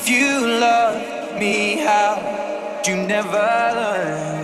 If you love me, how do you never learn?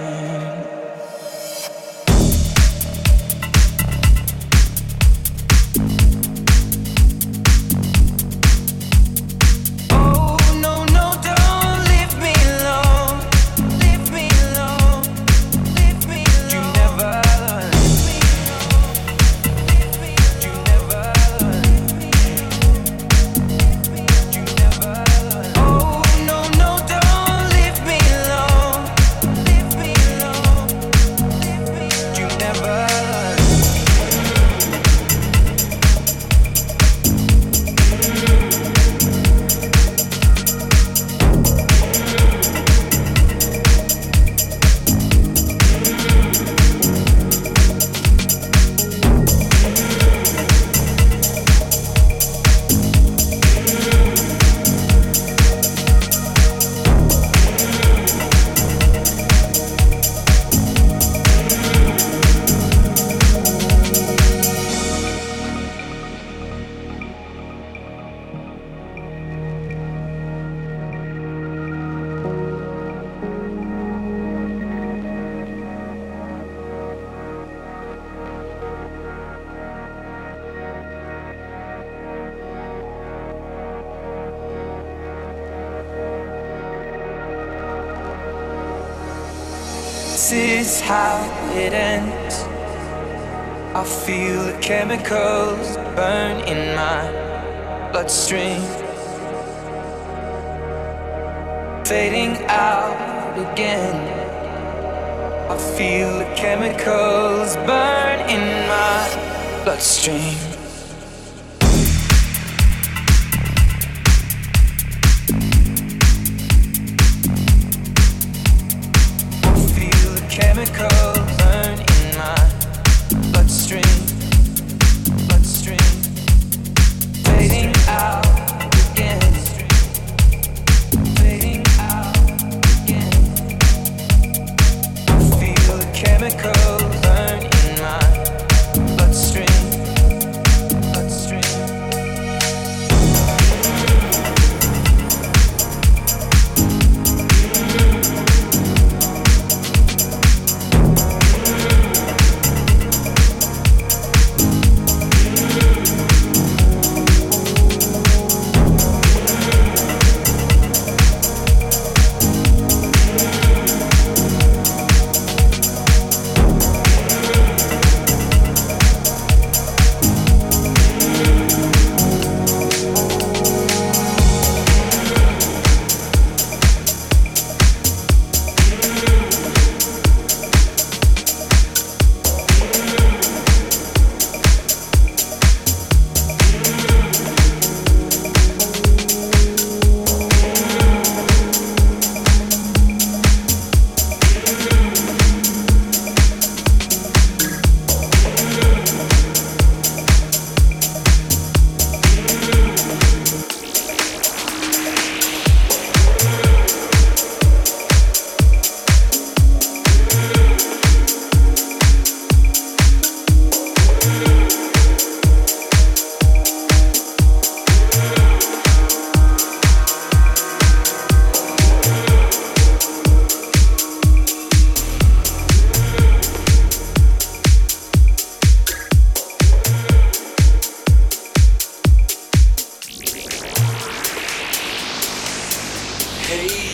bloodstream. Feel the chemical. hey.